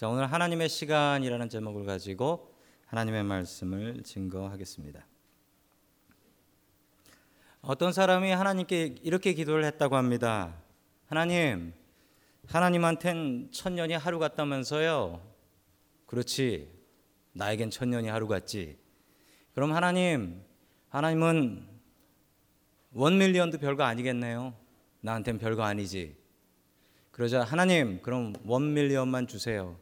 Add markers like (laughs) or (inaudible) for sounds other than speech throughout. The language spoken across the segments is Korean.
자, 오늘 하나님의 시간이라는 제목을 가지고 하나님의 말씀을 증거하겠습니다. 어떤 사람이 하나님께 이렇게 기도를 했다고 합니다. 하나님, 하나님한텐 천년이 하루 같다면서요? 그렇지. 나에겐 천년이 하루 같지. 그럼 하나님, 하나님은 원 밀리언도 별거 아니겠네요. 나한텐 별거 아니지. 그러자 하나님, 그럼 원 밀리언만 주세요.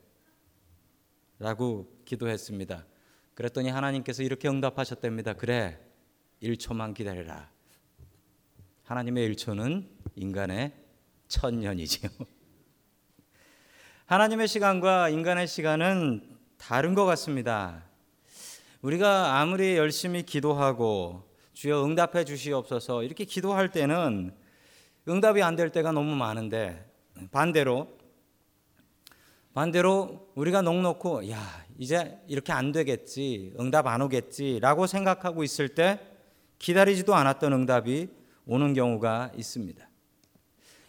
라고 기도했습니다. 그랬더니 하나님께서 이렇게 응답하셨답니다. 그래, 1초만 기다려라. 하나님의 1초는 인간의 천년이지요. (laughs) 하나님의 시간과 인간의 시간은 다른 것 같습니다. 우리가 아무리 열심히 기도하고 주여 응답해 주시옵소서 이렇게 기도할 때는 응답이 안 될 때가 너무 많은데 반대로 반대로 우리가 넉넉고 야 이제 이렇게 안 되겠지 응답 안 오겠지라고 생각하고 있을 때 기다리지도 않았던 응답이 오는 경우가 있습니다.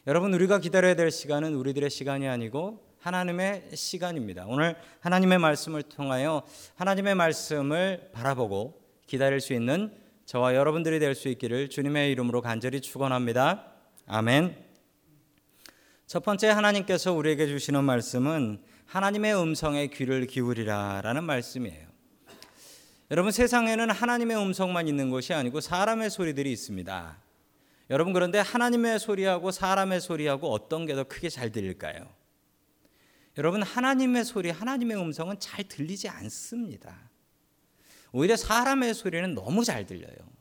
여러분 우리가 기다려야 될 시간은 우리들의 시간이 아니고 하나님의 시간입니다. 오늘 하나님의 말씀을 통하여 하나님의 말씀을 바라보고 기다릴 수 있는 저와 여러분들이 될 수 있기를 주님의 이름으로 간절히 축원합니다. 아멘. 첫 번째 하나님께서 우리에게 주시는 말씀은 하나님의 음성에 귀를 기울이라라는 말씀이에요. 여러분 세상에는 하나님의 음성만 있는 것이 아니고 사람의 소리들이 있습니다. 여러분 그런데 하나님의 소리하고 사람의 소리하고 어떤 게 더 크게 잘 들릴까요? 여러분 하나님의 소리, 하나님의 음성은 잘 들리지 않습니다. 오히려 사람의 소리는 너무 잘 들려요.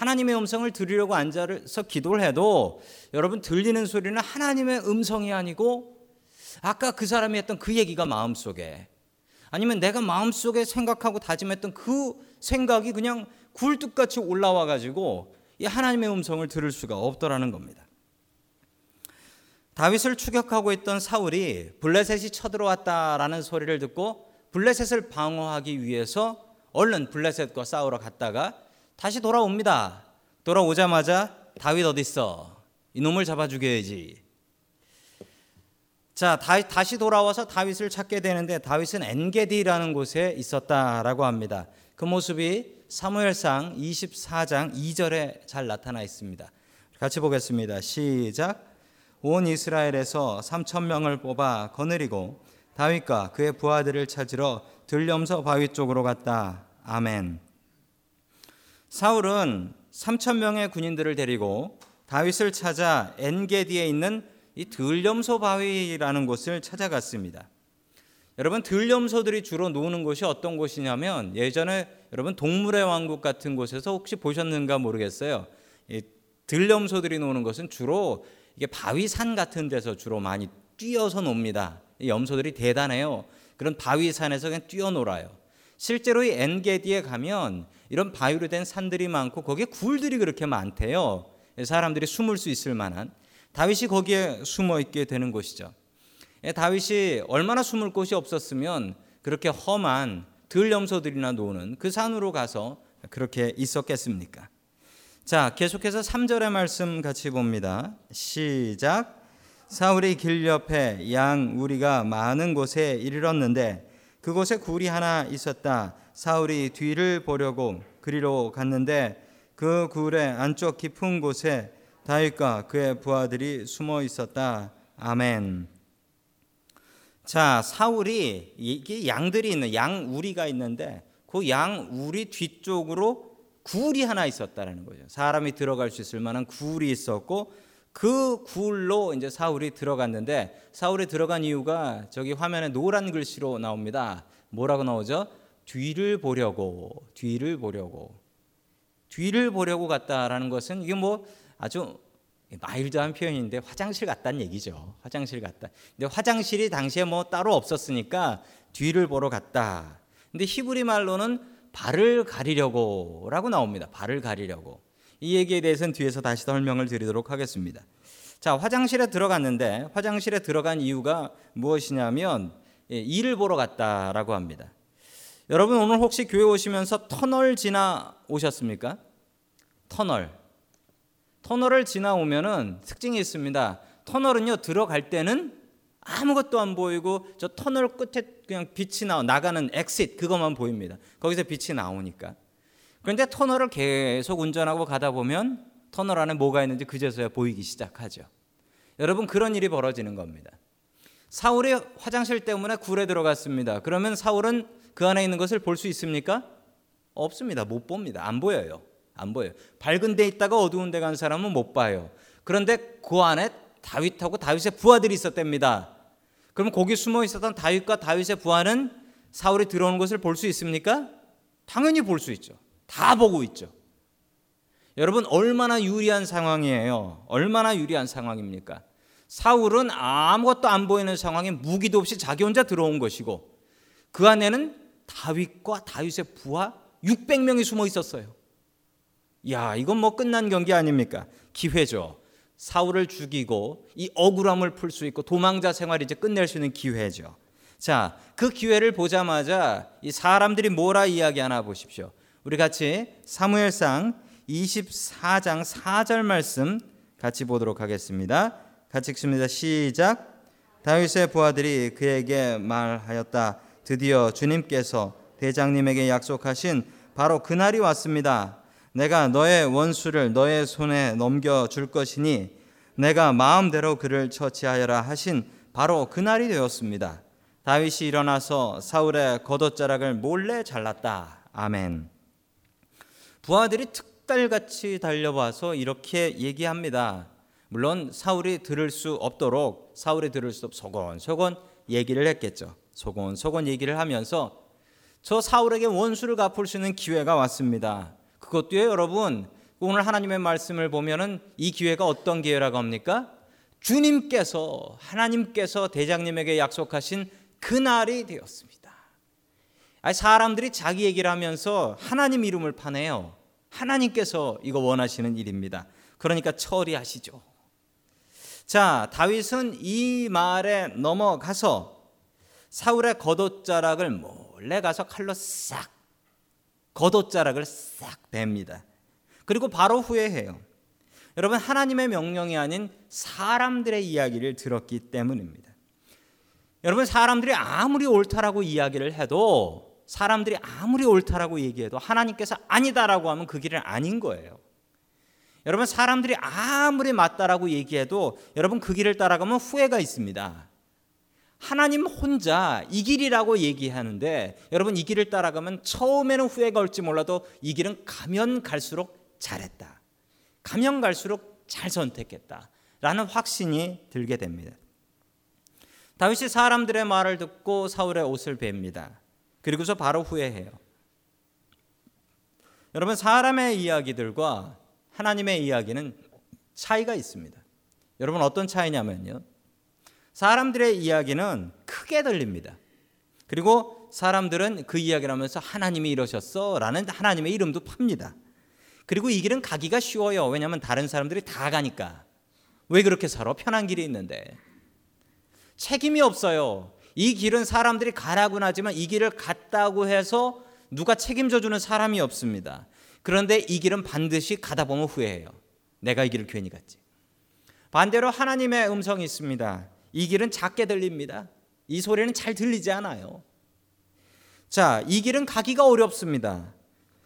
하나님의 음성을 들으려고 앉아서 기도를 해도 여러분 들리는 소리는 하나님의 음성이 아니고 아까 그 사람이 했던 그 얘기가 마음속에 아니면 내가 마음속에 생각하고 다짐했던 그 생각이 그냥 굴뚝같이 올라와 가지고 이 하나님의 음성을 들을 수가 없더라는 겁니다. 다윗을 추격하고 있던 사울이 블레셋이 쳐들어왔다라는 소리를 듣고 블레셋을 방어하기 위해서 얼른 블레셋과 싸우러 갔다가 다시 돌아옵니다. 돌아오자마자 다윗 어디 있어? 이놈을 잡아 죽여야지. 자, 다 시 돌아와서 다윗을 찾게 되는데 다윗은 엔게디라는 곳에 있었다라고 합니다. 그 모습이 사무엘상 24장 2절에 잘 나타나 있습니다. 같이 보겠습니다. 시작. 온 이스라엘에서 3천 명을 뽑아 거느리고 다윗과 그의 부하들을 찾으러 들염서 바위 쪽으로 갔다. 아멘. 사울은 3천 명의 군인들을 데리고 다윗을 찾아 엔게디에 있는 이 들염소 바위라는 곳을 찾아갔습니다. 여러분 들염소들이 주로 노는 곳이 어떤 곳이냐면 예전에 여러분 동물의 왕국 같은 곳에서 혹시 보셨는가 모르겠어요. 이 들염소들이 노는 것은 주로 이게 바위산 같은 데서 주로 많이 뛰어서 놉니다. 이 염소들이 대단해요. 그런 바위산에서 그냥 뛰어놀아요. 실제로 이 엔게디에 가면 이런 바위로 된 산들이 많고 거기에 굴들이 그렇게 많대요. 사람들이 숨을 수 있을 만한 다윗이 거기에 숨어 있게 되는 곳이죠. 예, 다윗이 얼마나 숨을 곳이 없었으면 그렇게 험한 들염소들이나 노는 그 산으로 가서 그렇게 있었겠습니까? 자, 계속해서 3절의 말씀 같이 봅니다. 시작. 사울이 길 옆에 양 우리가 많은 곳에 이르렀는데 그곳에 굴이 하나 있었다. 사울이 뒤를 보려고 그리로 갔는데 그 굴의 안쪽 깊은 곳에 다윗과 그의 부하들이 숨어 있었다. 아멘. 자, 사울이 이게 양들이 있는 양 우리가 있는데 그 양 우리 뒤쪽으로 굴이 하나 있었다라는 거죠. 사람이 들어갈 수 있을 만한 굴이 있었고 그 굴로 이제 사울이 들어갔는데 사울이 들어간 이유가 저기 화면에 노란 글씨로 나옵니다. 뭐라고 나오죠? 뒤를 보려고 뒤를 보려고 뒤를 보려고 갔다라는 것은 이게 뭐 아주 마일드한 표현인데 화장실 갔다는 얘기죠. 화장실 갔다. 근데 화장실이 당시에 뭐 따로 없었으니까 뒤를 보러 갔다. 근데 히브리 말로는 발을 가리려고라고 나옵니다. 발을 가리려고. 이 얘기에 대해서는 뒤에서 다시 설명을 드리도록 하겠습니다. 자, 화장실에 들어갔는데 화장실에 들어간 이유가 무엇이냐면 예, 일을 보러 갔다라고 합니다. 여러분 오늘 혹시 교회 오시면서 터널 지나 오셨습니까? 터널. 터널을 지나오면은 특징이 있습니다. 터널은요 들어갈 때는 아무것도 안 보이고 저 터널 끝에 그냥 빛이 나 나가는 엑싯 그것만 보입니다. 거기서 빛이 나오니까. 그런데 터널을 계속 운전하고 가다 보면 터널 안에 뭐가 있는지 그제서야 보이기 시작하죠. 여러분 그런 일이 벌어지는 겁니다. 사울이 화장실 때문에 굴에 들어갔습니다. 그러면 사울은 그 안에 있는 것을 볼 수 있습니까? 없습니다. 못 봅니다. 안 보여요. 안 보여요. 밝은 데 있다가 어두운 데 간 사람은 못 봐요. 그런데 그 안에 다윗하고 다윗의 부하들이 있었답니다. 그럼 거기 숨어 있었던 다윗과 다윗의 부하는 사울이 들어오는 것을 볼 수 있습니까? 당연히 볼 수 있죠. 다 보고 있죠. 여러분 얼마나 유리한 상황이에요. 얼마나 유리한 상황입니까? 사울은 아무것도 안 보이는 상황에 무기도 없이 자기 혼자 들어온 것이고 그 안에는 다윗과 다윗의 부하 600명이 숨어 있었어요. 야, 이건 뭐 끝난 경기 아닙니까? 기회죠. 사울을 죽이고 이 억울함을 풀 수 있고 도망자 생활 이제 끝낼 수 있는 기회죠. 자, 그 기회를 보자마자 이 사람들이 뭐라 이야기하나 보십시오. 우리 같이 사무엘상 24장 4절 말씀 같이 보도록 하겠습니다. 같이 읽습니다. 시작. 다윗의 부하들이 그에게 말하였다. 드디어 주님께서 대장님에게 약속하신 바로 그날이 왔습니다. 내가 너의 원수를 너의 손에 넘겨 줄 것이니 내가 마음대로 그를 처치하여라 하신 바로 그날이 되었습니다. 다윗이 일어나서 사울의 겉옷자락을 몰래 잘랐다. 아멘. 부하들이 특달같이 달려와서 이렇게 얘기합니다. 물론 사울이 들을 수 없도록 사울이 들을 수 없 소곤소곤 얘기를 했겠죠. 소곤소곤 얘기를 하면서 저 사울에게 원수를 갚을 수 있는 기회가 왔습니다. 그것도요, 여러분. 오늘 하나님의 말씀을 보면은 이 기회가 어떤 기회라고 합니까? 주님께서 하나님께서 대장님에게 약속하신 그 날이 되었습니다. 아니, 사람들이 자기 얘기를 하면서 하나님 이름을 파네요. 하나님께서 이거 원하시는 일입니다. 그러니까 처리하시죠. 자, 다윗은 이 말에 넘어가서 사울의 겉옷자락을 몰래 가서 칼로 싹 겉옷자락을 싹 뱁니다. 그리고 바로 후회해요. 여러분 하나님의 명령이 아닌 사람들의 이야기를 들었기 때문입니다. 여러분 사람들이 아무리 옳다라고 이야기를 해도 사람들이 아무리 옳다라고 얘기해도 하나님께서 아니다라고 하면 그 길은 아닌 거예요. 여러분 사람들이 아무리 맞다라고 얘기해도 여러분 그 길을 따라가면 후회가 있습니다. 하나님 혼자 이 길이라고 얘기하는데 여러분 이 길을 따라가면 처음에는 후회가 올지 몰라도 이 길은 가면 갈수록 잘했다. 가면 갈수록 잘 선택했다. 라는 확신이 들게 됩니다. 다윗이 사람들의 말을 듣고 사울의 옷을 베입니다. 그리고서 바로 후회해요. 여러분 사람의 이야기들과 하나님의 이야기는 차이가 있습니다. 여러분 어떤 차이냐면요. 사람들의 이야기는 크게 들립니다. 그리고 사람들은 그 이야기를 하면서 하나님이 이러셨어 라는 하나님의 이름도 팝니다. 그리고 이 길은 가기가 쉬워요. 왜냐하면 다른 사람들이 다 가니까. 왜 그렇게 살아? 편한 길이 있는데. 책임이 없어요. 이 길은 사람들이 가라고 하지만 이 길을 갔다고 해서 누가 책임져 주는 사람이 없습니다. 그런데 이 길은 반드시 가다 보면 후회해요. 내가 이 길을 괜히 갔지. 반대로 하나님의 음성이 있습니다. 이 길은 작게 들립니다. 이 소리는 잘 들리지 않아요. 자, 이 길은 가기가 어렵습니다.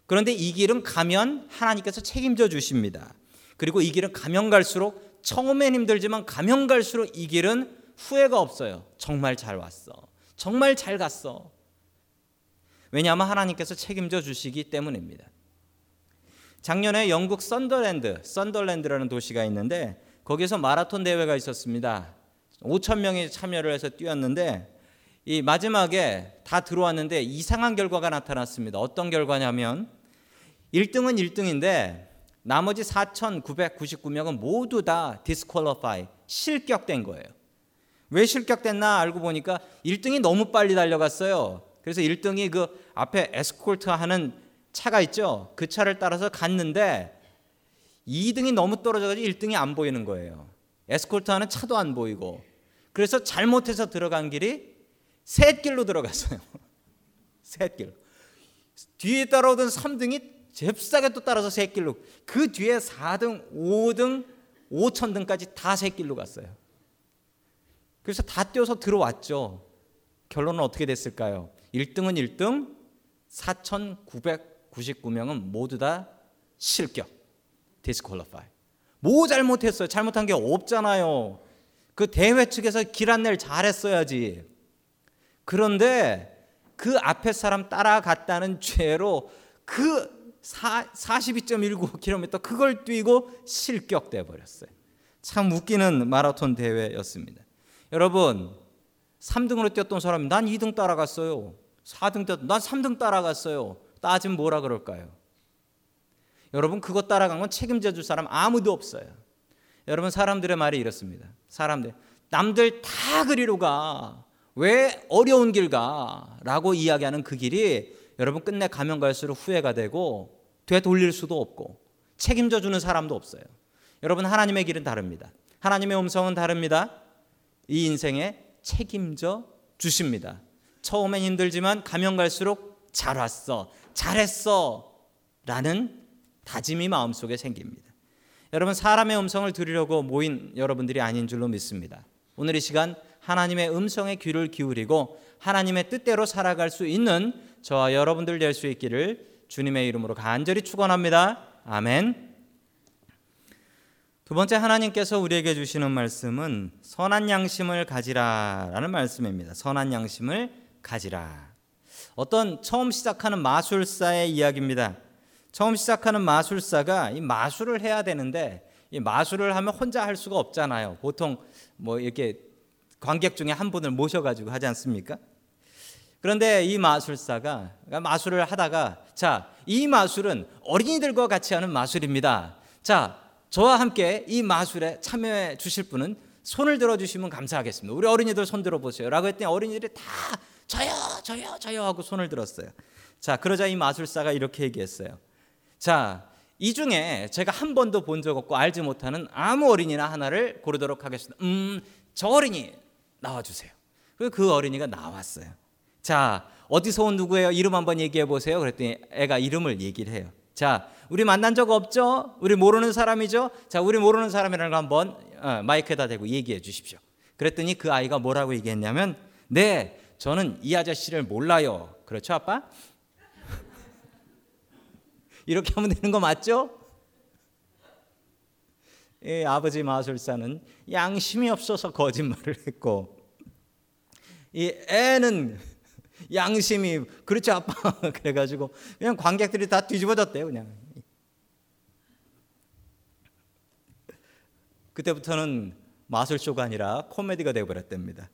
그런데 이 길은 가면 하나님께서 책임져 주십니다. 그리고 이 길은 가면 갈수록 처음엔 힘들지만 가면 갈수록 이 길은 후회가 없어요. 정말 잘 왔어. 정말 잘 갔어. 왜냐하면 하나님께서 책임져 주시기 때문입니다. 작년에 영국 썬더랜드, 썬더랜드라는 도시가 있는데 거기서 마라톤 대회가 있었습니다. 5천 명이 참여를 해서 뛰었는데 이 마지막에 다 들어왔는데 이상한 결과가 나타났습니다. 어떤 결과냐면 1등은 1등인데 나머지 4,999명은 모두 다 disqualify 실격된 거예요. 왜 실격됐나 알고 보니까 1등이 너무 빨리 달려갔어요. 그래서 1등이 그 앞에 에스콜트 하는 차가 있죠. 그 차를 따라서 갔는데 2등이 너무 떨어져가지고 1등이 안 보이는 거예요. 에스콜트 하는 차도 안 보이고 그래서 잘못해서 들어간 길이 셋길로 들어갔어요. (laughs) 셋길. 뒤에 따라오던 3등이 잽싸게 또 따라서 셋길로 그 뒤에 4등, 5등, 5천 등까지 다 셋길로 갔어요. 그래서 다 뛰어서 들어왔죠. 결론은 어떻게 됐을까요? 1등은 1등, 4,999명은 모두 다 실격, 디스퀄리파이. 뭐 잘못했어요? 잘못한 게 없잖아요. 그 대회 측에서 길 안내를 잘했어야지. 그런데 그 앞에 사람 따라갔다는 죄로 그 42.19km 그걸 뛰고 실격돼 버렸어요. 참 웃기는 마라톤 대회였습니다. 여러분 3등으로 뛰었던 사람이 난 2등 따라갔어요. 4등 뛰었던 난 3등 따라갔어요. 따지면 뭐라 그럴까요? 여러분 그거 따라간 건 책임져 줄 사람 아무도 없어요. 여러분 사람들의 말이 이렇습니다. 사람들 남들 다 그리로 가. 왜 어려운 길 가? 라고 이야기하는 그 길이 여러분 끝내 가면 갈수록 후회가 되고 되돌릴 수도 없고 책임져 주는 사람도 없어요. 여러분 하나님의 길은 다릅니다. 하나님의 음성은 다릅니다. 이 인생에 책임져 주십니다. 처음엔 힘들지만 가면 갈수록 잘 왔어. 잘했어. 라는 다짐이 마음속에 생깁니다. 여러분 사람의 음성을 들으려고 모인 여러분들이 아닌 줄로 믿습니다. 오늘 이 시간 하나님의 음성에 귀를 기울이고 하나님의 뜻대로 살아갈 수 있는 저와 여러분들 될 수 있기를 주님의 이름으로 간절히 축원합니다. 아멘. 두 번째 하나님께서 우리에게 주시는 말씀은 선한 양심을 가지라라는 말씀입니다. 선한 양심을 가지라. 어떤 처음 시작하는 마술사의 이야기입니다. 처음 시작하는 마술사가 이 마술을 해야 되는데 이 마술을 하면 혼자 할 수가 없잖아요. 보통 뭐 이렇게 관객 중에 한 분을 모셔가지고 하지 않습니까? 그런데 이 마술사가 그러니까 마술을 하다가 자, 이 마술은 어린이들과 같이 하는 마술입니다. 자, 저와 함께 이 마술에 참여해 주실 분은 손을 들어 주시면 감사하겠습니다. 우리 어린이들 손 들어 보세요. 라고 했더니 어린이들이 다 저요, 저요, 저요 하고 손을 들었어요. 자, 그러자 이 마술사가 이렇게 얘기했어요. 자, 이 중에 제가 한 번도 본 적 없고 알지 못하는 아무 어린이나 하나를 고르도록 하겠습니다. 음, 저 어린이 나와 주세요. 그리고 그 어린이가 나왔어요. 자, 어디서 온 누구예요? 이름 한번 얘기해 보세요. 그랬더니 애가 이름을 얘기를 해요. 자, 우리 만난 적 없죠? 우리 모르는 사람이죠? 자, 우리 모르는 사람이라는 거 한번 어, 마이크에다 대고 얘기해 주십시오. 그랬더니 그 아이가 뭐라고 얘기했냐면, 네, 저는 이 아저씨를 몰라요. 그렇죠, 아빠? (laughs) 이렇게 하면 되는 거 맞죠? 예, 아버지 마술사는 양심이 없어서 거짓말을 했고 이 애는 양심이 그렇죠 아빠 (laughs) 그래가지고 그냥 관객들이 다 뒤집어졌대요 그냥 그때부터는 마술쇼가 아니라 코미디가 되어버렸답니다.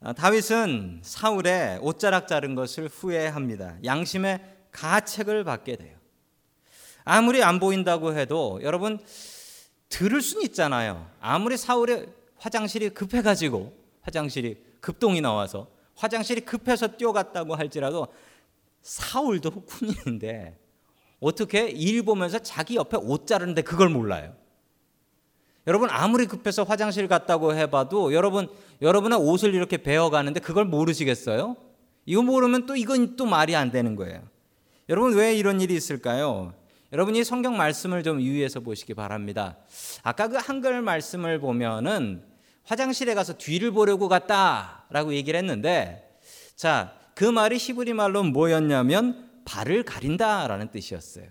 아, 다윗은 사울의 옷자락 자른 것을 후회합니다. 양심의 가책을 받게 돼요. 아무리 안 보인다고 해도 여러분 들을 수는 있잖아요. 아무리 사울의 화장실이 급해가지고 화장실이 급동이 나와서 화장실이 급해서 뛰어갔다고 할지라도 사울도 군인인데 어떻게 일 보면서 자기 옆에 옷 자르는데 그걸 몰라요. 여러분 아무리 급해서 화장실 갔다고 해봐도 여러분 여러분의 옷을 이렇게 베어 가는데 그걸 모르시겠어요? 이거 모르면 또 이건 또 말이 안 되는 거예요. 여러분 왜 이런 일이 있을까요? 여러분이 성경 말씀을 좀 유의해서 보시기 바랍니다. 아까 그 한글 말씀을 보면은 화장실에 가서 뒤를 보려고 갔다라고 얘기를 했는데 자, 그 말이 히브리 말로 뭐였냐면 발을 가린다라는 뜻이었어요.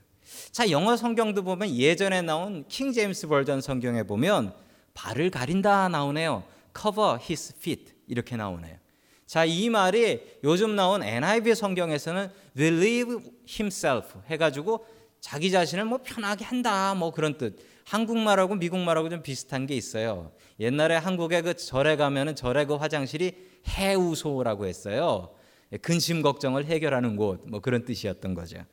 자, 영어 성경도 보면 예전에 나온 킹 제임스 버전 성경에 보면 발을 가린다 나오네요. cover his feet 이렇게 나오네요. 자, 이 말이 요즘 나온 NIV 성경에서는 relieve himself 해 가지고 자기 자신을 뭐 편하게 한다 뭐 그런 뜻. 한국말하고 미국말하고 좀 비슷한 게 있어요. 옛날에 한국에 그 절에 가면은 절에 그 화장실이 해우소라고 했어요. 근심 걱정을 해결하는 곳 뭐 그런 뜻이었던 거죠.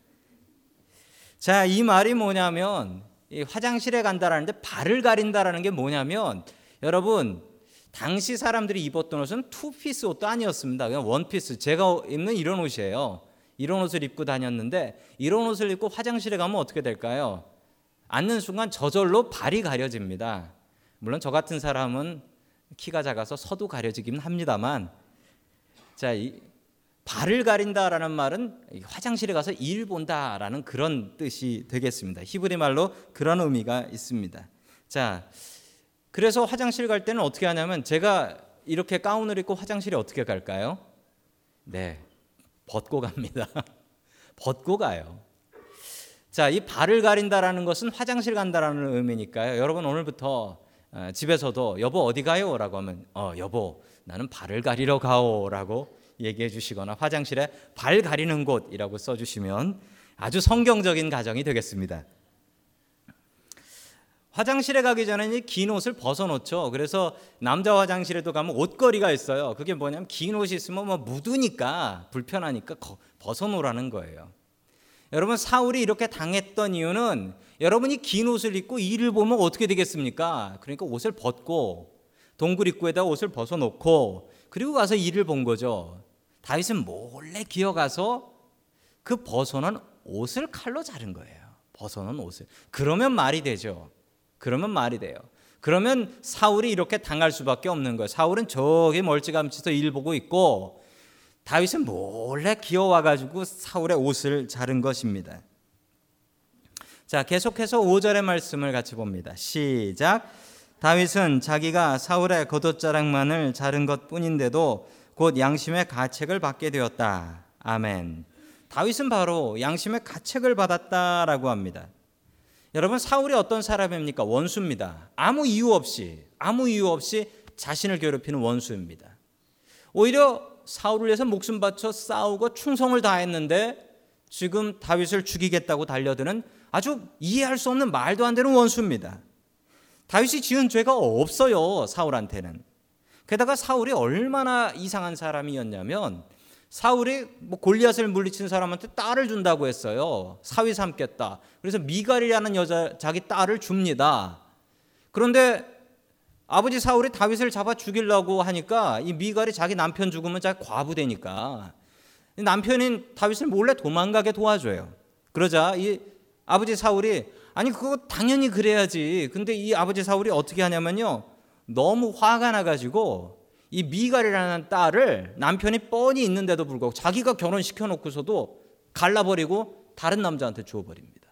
자, 이 말이 뭐냐면 이 화장실에 간다라는데 발을 가린다라는 게 뭐냐면 여러분 당시 사람들이 입었던 옷은 투피스 옷도 아니었습니다. 그냥 원피스. 제가 입는 이런 옷이에요. 이런 옷을 입고 다녔는데 이런 옷을 입고 화장실에 가면 어떻게 될까요? 앉는 순간 저절로 발이 가려집니다. 물론 저 같은 사람은 키가 작아서 서도 가려지긴 합니다만 자, 이 발을 가린다라는 말은 화장실에 가서 일 본다라는 그런 뜻이 되겠습니다. 히브리 말로 그런 의미가 있습니다. 자, 그래서 화장실 갈 때는 어떻게 하냐면 제가 이렇게 가운을 입고 화장실에 어떻게 갈까요? 네. 벗고 갑니다. (laughs) 벗고 가요. 자, 이 발을 가린다라는 것은 화장실 간다라는 의미니까요. 여러분 오늘부터 어, 집에서도 여보 어디 가요?라고 하면 어 여보 나는 발을 가리러 가오라고 얘기해 주시거나 화장실에 발 가리는 곳이라고 써 주시면 아주 성경적인 가정이 되겠습니다. 화장실에 가기 전에 긴 옷을 벗어놓죠. 그래서 남자 화장실에도 가면 옷걸이가 있어요. 그게 뭐냐면 긴 옷이 있으면 뭐 묻으니까 불편하니까 벗어놓으라는 거예요. 여러분 사울이 이렇게 당했던 이유는 여러분이 긴 옷을 입고 이를 보면 어떻게 되겠습니까? 그러니까 옷을 벗고 동굴 입구에다 옷을 벗어놓고 그리고 가서 이를 본 거죠. 다윗은 몰래 기어가서 그 벗어놓은 옷을 칼로 자른 거예요. 벗어놓은 옷을. 그러면 말이 되죠. 그러면 말이 돼요. 그러면 사울이 이렇게 당할 수밖에 없는 거예요. 사울은 저기 멀찌감치서 일 보고 있고 다윗은 몰래 기어와 가지고 사울의 옷을 자른 것입니다. 자, 계속해서 5절의 말씀을 같이 봅니다. 시작. 다윗은 자기가 사울의 겉옷자락만을 자른 것뿐인데도 곧 양심의 가책을 받게 되었다. 아멘. 다윗은 바로 양심의 가책을 받았다라고 합니다. 여러분 사울이 어떤 사람입니까? 원수입니다. 아무 이유 없이 아무 이유 없이 자신을 괴롭히는 원수입니다. 오히려 사울을 위해서 목숨 바쳐 싸우고 충성을 다했는데 지금 다윗을 죽이겠다고 달려드는 아주 이해할 수 없는 말도 안 되는 원수입니다. 다윗이 지은 죄가 없어요, 사울한테는. 게다가 사울이 얼마나 이상한 사람이었냐면 사울이 뭐 골리앗을 물리친 사람한테 딸을 준다고 했어요. 사위 삼겠다. 그래서 미갈이라는 여자 자기 딸을 줍니다. 그런데 아버지 사울이 다윗을 잡아 죽이려고 하니까 이 미갈이 자기 남편 죽으면 자기 과부 되니까 남편인 다윗을 몰래 도망가게 도와줘요. 그러자 이 아버지 사울이 아니 그거 당연히 그래야지. 근데 이 아버지 사울이 어떻게 하냐면요. 너무 화가 나가지고 이 미갈이라는 딸을 남편이 뻔히 있는데도 불구하고 자기가 결혼시켜 놓고서도 갈라버리고 다른 남자한테 주어버립니다.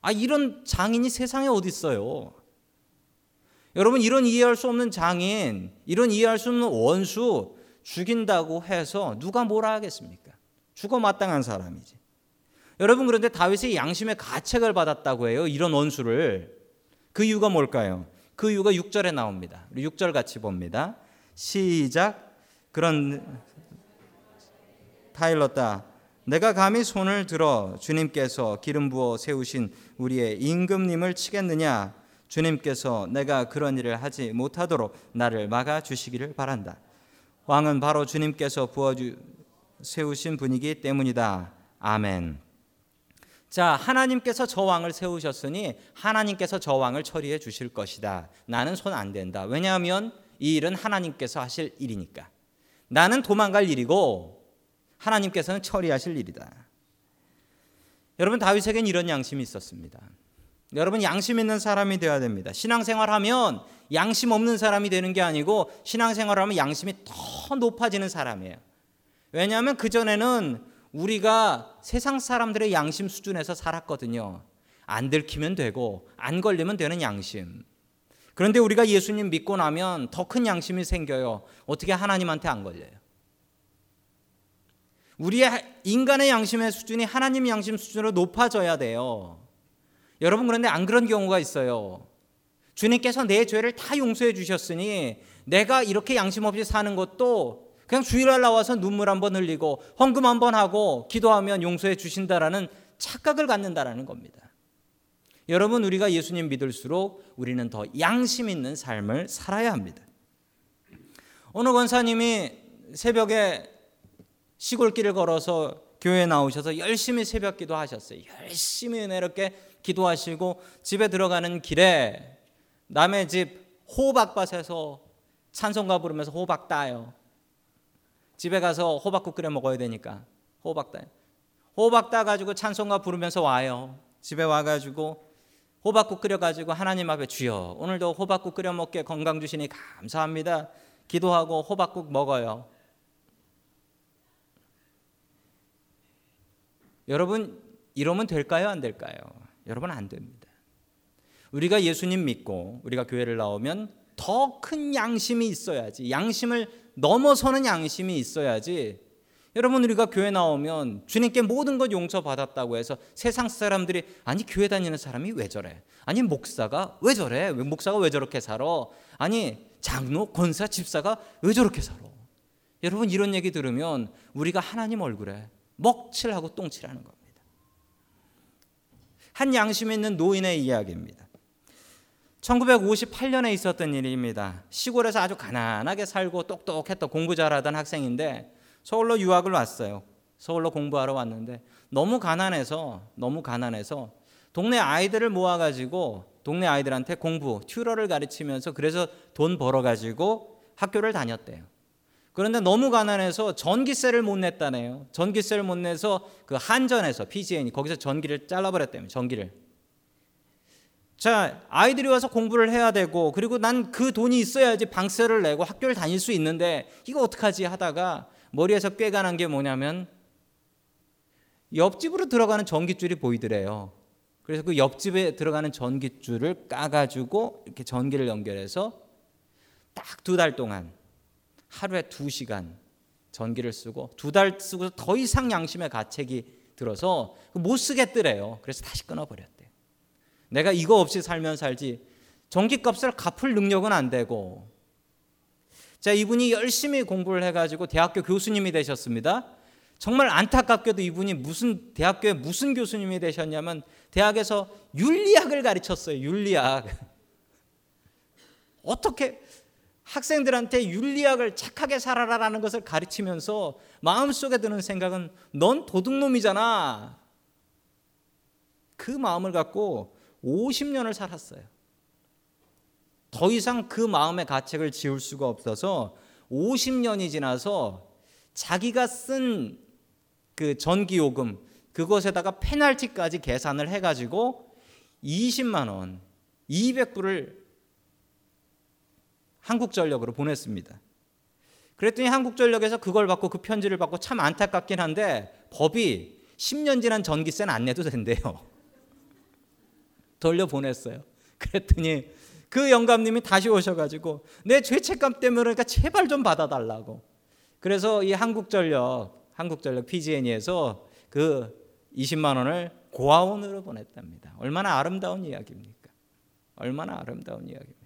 아 이런 장인이 세상에 어디 있어요? 여러분 이런 이해할 수 없는 장인, 이런 이해할 수 없는 원수 죽인다고 해서 누가 뭐라 하겠습니까? 죽어 마땅한 사람이지. 여러분 그런데 다윗이 양심의 가책을 받았다고 해요. 이런 원수를. 그 이유가 뭘까요? 그 이유가 6절에 나옵니다. 우리 6절 같이 봅니다. 시작. 그런 타일렀다. 내가 감히 손을 들어 주님께서 기름 부어 세우신 우리의 임금님을 치겠느냐? 주님께서 내가 그런 일을 하지 못하도록 나를 막아 주시기를 바란다. 왕은 바로 주님께서 부어 세우신 분이기 때문이다. 아멘. 자, 하나님께서 저 왕을 세우셨으니 하나님께서 저 왕을 처리해 주실 것이다. 나는 손 안 된다. 왜냐하면 이 일은 하나님께서 하실 일이니까. 나는 도망갈 일이고 하나님께서는 처리하실 일이다. 여러분 다윗에겐 이런 양심이 있었습니다. 여러분 양심 있는 사람이 되어야 됩니다. 신앙생활하면 양심 없는 사람이 되는 게 아니고 신앙생활하면 양심이 더 높아지는 사람이에요. 왜냐하면 그 전에는 우리가 세상 사람들의 양심 수준에서 살았거든요. 안 들키면 되고 안 걸리면 되는 양심. 그런데 우리가 예수님 믿고 나면 더 큰 양심이 생겨요. 어떻게 하나님한테 안 걸려요? 우리의 인간의 양심의 수준이 하나님 양심 수준으로 높아져야 돼요. 여러분 그런데 안 그런 경우가 있어요. 주님께서 내 죄를 다 용서해 주셨으니 내가 이렇게 양심 없이 사는 것도 그냥 주일날 나와서 눈물 한번 흘리고 헌금 한번 하고 기도하면 용서해 주신다라는 착각을 갖는다라는 겁니다. 여러분 우리가 예수님 믿을수록 우리는 더 양심 있는 삶을 살아야 합니다. 어느 권사님이 새벽에 시골길을 걸어서 교회에 나오셔서 열심히 새벽 기도하셨어요. 열심히 은혜롭게 기도하시고 집에 들어가는 길에 남의 집 호박밭에서 찬송가 부르면서 호박 따요. 집에 가서 호박국 끓여 먹어야 되니까 호박 따요. 호박 따 가지고 찬송가 부르면서 와요. 집에 와 가지고 호박국 끓여 가지고 하나님 앞에 주여 오늘도 호박국 끓여 먹게 건강 주시니 감사합니다. 기도하고 호박국 먹어요. 여러분 이러면 될까요? 안 될까요? 여러분 안 됩니다. 우리가 예수님 믿고 우리가 교회를 나오면 더 큰 양심이 있어야지. 양심을 넘어서는 양심이 있어야지. 여러분 우리가 교회 나오면 주님께 모든 것 용서받았다고 해서 세상 사람들이 아니 교회 다니는 사람이 왜 저래? 아니 목사가 왜 저래? 왜 목사가 왜 저렇게 살아? 아니 장로, 권사, 집사가 왜 저렇게 살아? 여러분 이런 얘기 들으면 우리가 하나님 얼굴에 먹칠하고 똥칠하는 겁니다. 한 양심 있는 노인의 이야기입니다. 1958년에 있었던 일입니다. 시골에서 아주 가난하게 살고 똑똑했던 공부 잘하던 학생인데 서울로 유학을 왔어요. 서울로 공부하러 왔는데 너무 가난해서 너무 가난해서 동네 아이들을 모아가지고 동네 아이들한테 공부 튜러를 가르치면서 그래서 돈 벌어가지고 학교를 다녔대요. 그런데 너무 가난해서 전기세를 못 냈다네요. 전기세를 못 내서 그 한전에서 PGN이 거기서 전기를 잘라버렸다며 전기를. 자 아이들이 와서 공부를 해야 되고 그리고 난 그 돈이 있어야지 방세를 내고 학교를 다닐 수 있는데 이거 어떡하지 하다가 머리에서 꾀가 난 게 뭐냐면 옆집으로 들어가는 전기줄이 보이더래요. 그래서 그 옆집에 들어가는 전기줄을 까가지고 이렇게 전기를 연결해서 딱 두 달 동안 하루에 두 시간 전기를 쓰고 두 달 쓰고 더 이상 양심의 가책이 들어서 못 쓰겠더래요. 그래서 다시 끊어버렸대요. 내가 이거 없이 살면 살지 전기값을 갚을 능력은 안 되고 자, 이분이 열심히 공부를 해가지고 대학교 교수님이 되셨습니다. 정말 안타깝게도 이분이 무슨 대학교에 무슨 교수님이 되셨냐면 대학에서 윤리학을 가르쳤어요. 윤리학. (laughs) 어떻게 학생들한테 윤리학을 착하게 살아라라는 것을 가르치면서 마음속에 드는 생각은 넌 도둑놈이잖아. 그 마음을 갖고 50년을 살았어요. 더 이상 그 마음의 가책을 지울 수가 없어서 50년이 지나서 자기가 쓴 그 전기요금 그것에다가 페널티까지 계산을 해가지고 20만 원, 200불을 한국전력으로 보냈습니다. 그랬더니 한국전력에서 그걸 받고 그 편지를 받고 참 안타깝긴 한데 법이 10년 지난 전기세는 안 내도 된대요. (laughs) 돌려 보냈어요. 그랬더니 그 영감님이 다시 오셔가지고 내 죄책감 때문에 그러니까 제발 좀 받아달라고. 그래서 이 한국전력, 한국전력 PG&E에서 그 20만 원을 고아원으로 보냈답니다. 얼마나 아름다운 이야기입니까? 얼마나 아름다운 이야기입니까?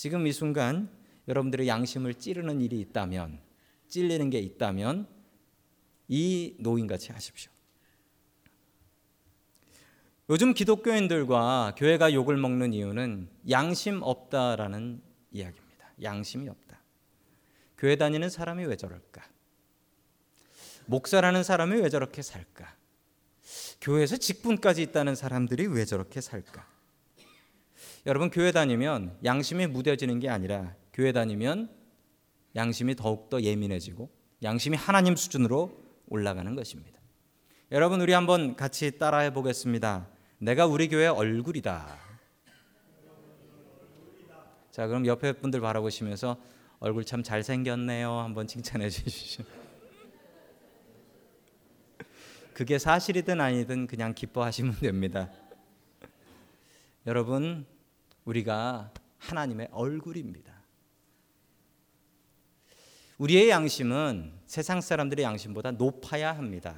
지금 이 순간 여러분들의 양심을 찌르는 일이 있다면, 찔리는 게 있다면 이 노인같이 하십시오. 요즘 기독교인들과 교회가 욕을 먹는 이유는 양심 없다라는 이야기입니다. 양심이 없다. 교회 다니는 사람이 왜 저럴까? 목사라는 사람이 왜 저렇게 살까? 교회에서 직분까지 있다는 사람들이 왜 저렇게 살까? 여러분 교회 다니면 양심이 무뎌지는 게 아니라 교회 다니면 양심이 더욱더 예민해지고 양심이 하나님 수준으로 올라가는 것입니다. 여러분 우리 한번 같이 따라해 보겠습니다. 내가 우리 교회 얼굴이다. 자, 그럼 옆에 분들 바라보시면서 얼굴 참 잘생겼네요. 한번 칭찬해 주시죠. 그게 사실이든 아니든 그냥 기뻐하시면 됩니다. 여러분, 우리가 하나님의 얼굴입니다. 우리의 양심은 세상 사람들의 양심보다 높아야 합니다.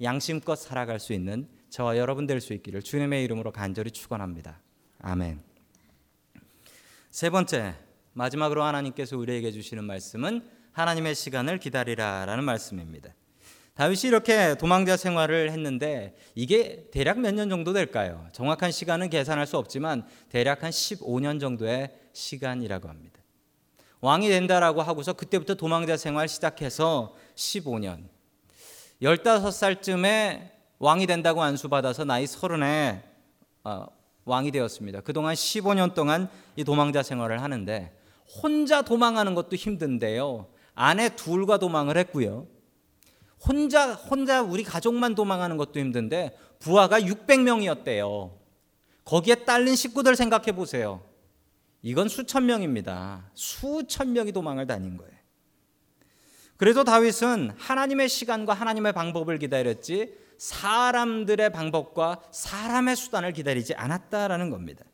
양심껏 살아갈 수 있는 저와 여러분 될 수 있기를 주님의 이름으로 간절히 축원합니다. 아멘. 세 번째 마지막으로 하나님께서 우리에게 주시는 말씀은 하나님의 시간을 기다리라라는 말씀입니다. 다윗이 이렇게 도망자 생활을 했는데 이게 대략 몇 년 정도 될까요? 정확한 시간은 계산할 수 없지만 대략 한 15년 정도의 시간이라고 합니다. 왕이 된다라고 하고서 그때부터 도망자 생활 시작해서 15년. 15살쯤에 왕이 된다고 안수받아서 나이 서른에 어, 왕이 되었습니다. 그동안 15년 동안 이 도망자 생활을 하는데 혼자 도망하는 것도 힘든데요. 아내 둘과 도망을 했고요. 혼자 혼자 우리 가족만 도망하는 것도 힘든데 부하가 600명이었대요. 거기에 딸린 식구들 생각해 보세요. 이건 수천 명입니다. 수천 명이 도망을 다닌 거예요. 그래도 다윗은 하나님의 시간과 하나님의 방법을 기다렸지 사람들의 방법과 사람의 수단을 기다리지 않았다라는 겁니다.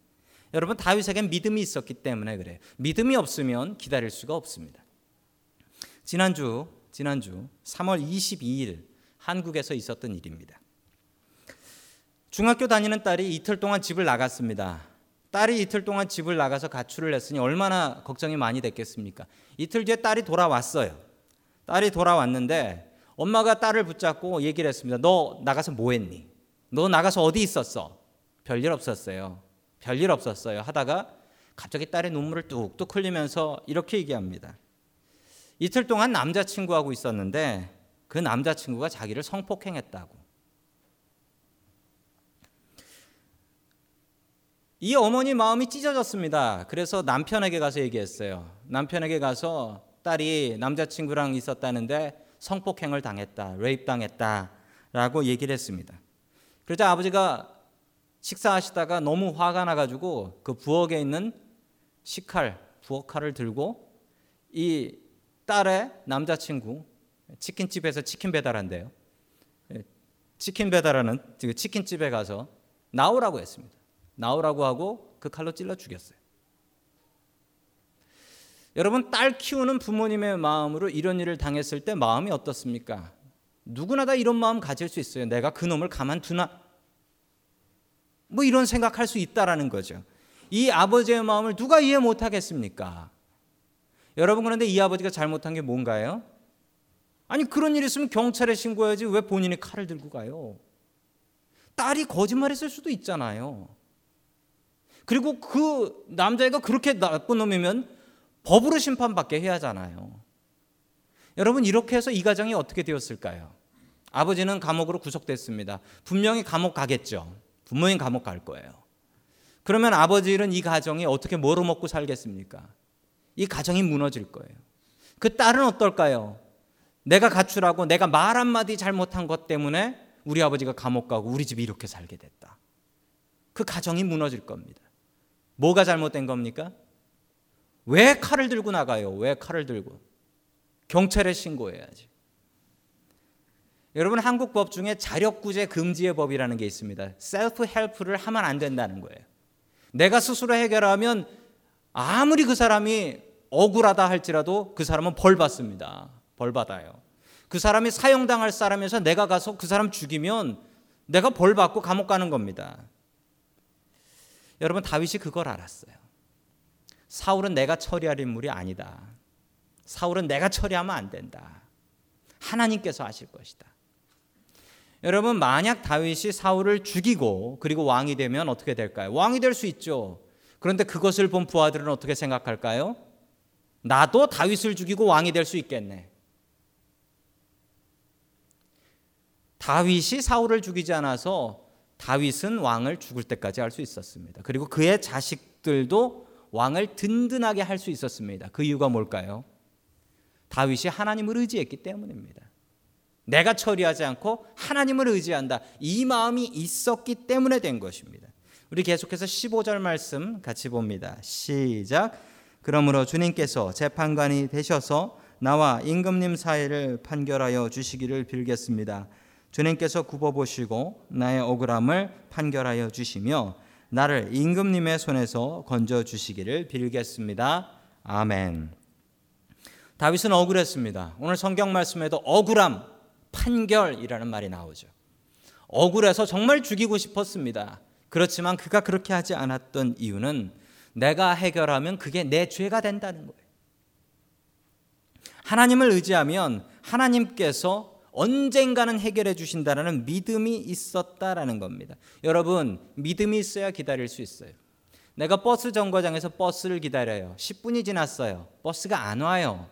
여러분 다윗에겐 믿음이 있었기 때문에 그래요. 믿음이 없으면 기다릴 수가 없습니다. 지난주 지난주 3월 22일 한국에서 있었던 일입니다. 중학교 다니는 딸이 이틀 동안 집을 나갔습니다. 딸이 이틀 동안 집을 나가서 가출을 했으니 얼마나 걱정이 많이 됐겠습니까? 이틀 뒤에 딸이 돌아왔어요. 딸이 돌아왔는데 엄마가 딸을 붙잡고 얘기를 했습니다. 너 나가서 뭐 했니? 너 나가서 어디 있었어? 별일 없었어요. 별일 없었어요. 하다가 갑자기 딸의 눈물을 뚝뚝 흘리면서 이렇게 얘기합니다. 이틀 동안 남자친구하고 있었는데 그 남자친구가 자기를 성폭행했다고. 이 어머니 마음이 찢어졌습니다. 그래서 남편에게 가서 얘기했어요. 남편에게 가서 딸이 남자친구랑 있었다는데 성폭행을 당했다, 레입 당했다라고 얘기를 했습니다. 그러자 아버지가 식사하시다가 너무 화가 나가지고 그 부엌에 있는 식칼, 부엌칼을 들고 이 딸의 남자친구 치킨집에서 치킨 배달한대요. 예, 치킨 배달하는 치킨집에 가서 나오라고 했습니다. 나오라고 하고 그 칼로 찔러 죽였어요. 여러분 딸 키우는 부모님의 마음으로 이런 일을 당했을 때 마음이 어떻습니까? 누구나 다 이런 마음 가질 수 있어요. 내가 그 놈을 가만두나? 뭐 이런 생각할 수 있다라는 거죠. 이 아버지의 마음을 누가 이해 못 하겠습니까? 여러분 그런데 이 아버지가 잘못한 게 뭔가요? 아니 그런 일 있으면 경찰에 신고해야지 왜 본인이 칼을 들고 가요? 딸이 거짓말했을 수도 있잖아요. 그리고 그 남자애가 그렇게 나쁜 놈이면 법으로 심판받게 해야 하잖아요. 여러분 이렇게 해서 이 가정이 어떻게 되었을까요? 아버지는 감옥으로 구속됐습니다. 분명히 감옥 가겠죠. 분명히 감옥 갈 거예요. 그러면 아버지는 이 가정이 어떻게 뭐로 먹고 살겠습니까? 이 가정이 무너질 거예요. 그 딸은 어떨까요? 내가 가출하고 내가 말 한마디 잘못한 것 때문에 우리 아버지가 감옥 가고 우리 집이 이렇게 살게 됐다. 그 가정이 무너질 겁니다. 뭐가 잘못된 겁니까? 왜 칼을 들고 나가요? 왜 칼을 들고? 경찰에 신고해야지. 여러분 한국 법 중에 자력구제 금지의 법이라는 게 있습니다. self help를 하면 안 된다는 거예요. 내가 스스로 해결하면 아무리 그 사람이 억울하다 할지라도 그 사람은 벌 받습니다. 벌 받아요. 그 사람이 사형당할 사람에서 내가 가서 그 사람 죽이면 내가 벌 받고 감옥 가는 겁니다. 여러분 다윗이 그걸 알았어요. 사울은 내가 처리할 인물이 아니다. 사울은 내가 처리하면 안 된다. 하나님께서 하실 것이다. 여러분 만약 다윗이 사울을 죽이고 그리고 왕이 되면 어떻게 될까요? 왕이 될 수 있죠. 그런데 그것을 본 부하들은 어떻게 생각할까요? 나도 다윗을 죽이고 왕이 될 수 있겠네. 다윗이 사울을 죽이지 않아서 다윗은 왕을 죽을 때까지 할 수 있었습니다. 그리고 그의 자식들도 왕을 든든하게 할 수 있었습니다. 그 이유가 뭘까요? 다윗이 하나님을 의지했기 때문입니다. 내가 처리하지 않고 하나님을 의지한다. 이 마음이 있었기 때문에 된 것입니다. 우리 계속해서 15절 말씀 같이 봅니다. 시작. 그러므로 주님께서 재판관이 되셔서 나와 임금님 사이를 판결하여 주시기를 빌겠습니다. 주님께서 굽어 보시고 나의 억울함을 판결하여 주시며 나를 임금님의 손에서 건져 주시기를 빌겠습니다. 아멘. 다윗은 억울했습니다. 오늘 성경 말씀에도 억울함, 판결이라는 말이 나오죠. 억울해서 정말 죽이고 싶었습니다. 그렇지만 그가 그렇게 하지 않았던 이유는 내가 해결하면 그게 내 죄가 된다는 거예요. 하나님을 의지하면 하나님께서 언젠가는 해결해 주신다라는 믿음이 있었다라는 겁니다. 여러분, 믿음이 있어야 기다릴 수 있어요. 내가 버스 정거장에서 버스를 기다려요. 10분이 지났어요. 버스가 안 와요.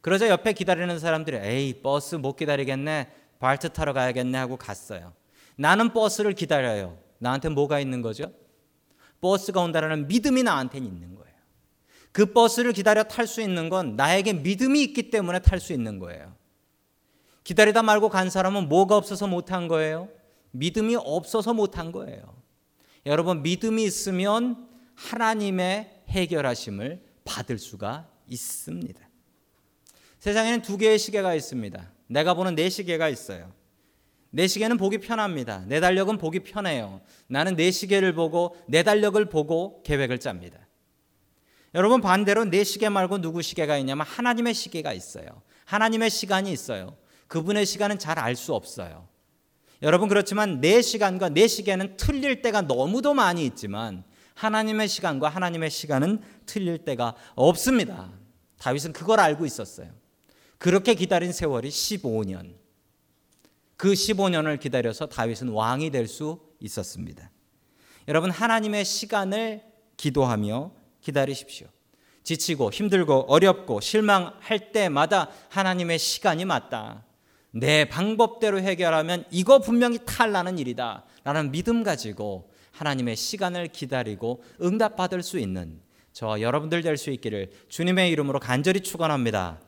그러자 옆에 기다리는 사람들이 에이, 버스 못 기다리겠네. BART 타러 가야겠네 하고 갔어요. 나는 버스를 기다려요. 나한테 뭐가 있는 거죠? 버스가 온다라는 믿음이 나한테는 있는 거예요. 그 버스를 기다려 탈 수 있는 건 나에게 믿음이 있기 때문에 탈 수 있는 거예요. 기다리다 말고 간 사람은 뭐가 없어서 못한 거예요? 믿음이 없어서 못한 거예요. 여러분, 믿음이 있으면 하나님의 해결하심을 받을 수가 있습니다. 세상에는 두 개의 시계가 있습니다. 내가 보는 네 시계가 있어요. 내 시계는 보기 편합니다. 내 달력은 보기 편해요. 나는 내 시계를 보고 내 달력을 보고 계획을 짭니다. 여러분 반대로 내 시계 말고 누구 시계가 있냐면 하나님의 시계가 있어요. 하나님의 시간이 있어요. 그분의 시간은 잘 알 수 없어요. 여러분 그렇지만 내 시간과 내 시계는 틀릴 때가 너무도 많이 있지만 하나님의 시간과 하나님의 시간은 틀릴 때가 없습니다. 다윗은 그걸 알고 있었어요. 그렇게 기다린 세월이 15년. 그 15년을 기다려서 다윗은 왕이 될 수 있었습니다. 여러분 하나님의 시간을 기도하며 기다리십시오. 지치고 힘들고 어렵고 실망할 때마다 하나님의 시간이 맞다. 내 방법대로 해결하면 이거 분명히 탈나는 일이다. 라는 믿음 가지고 하나님의 시간을 기다리고 응답받을 수 있는 저와 여러분들 될 수 있기를 주님의 이름으로 간절히 축원합니다.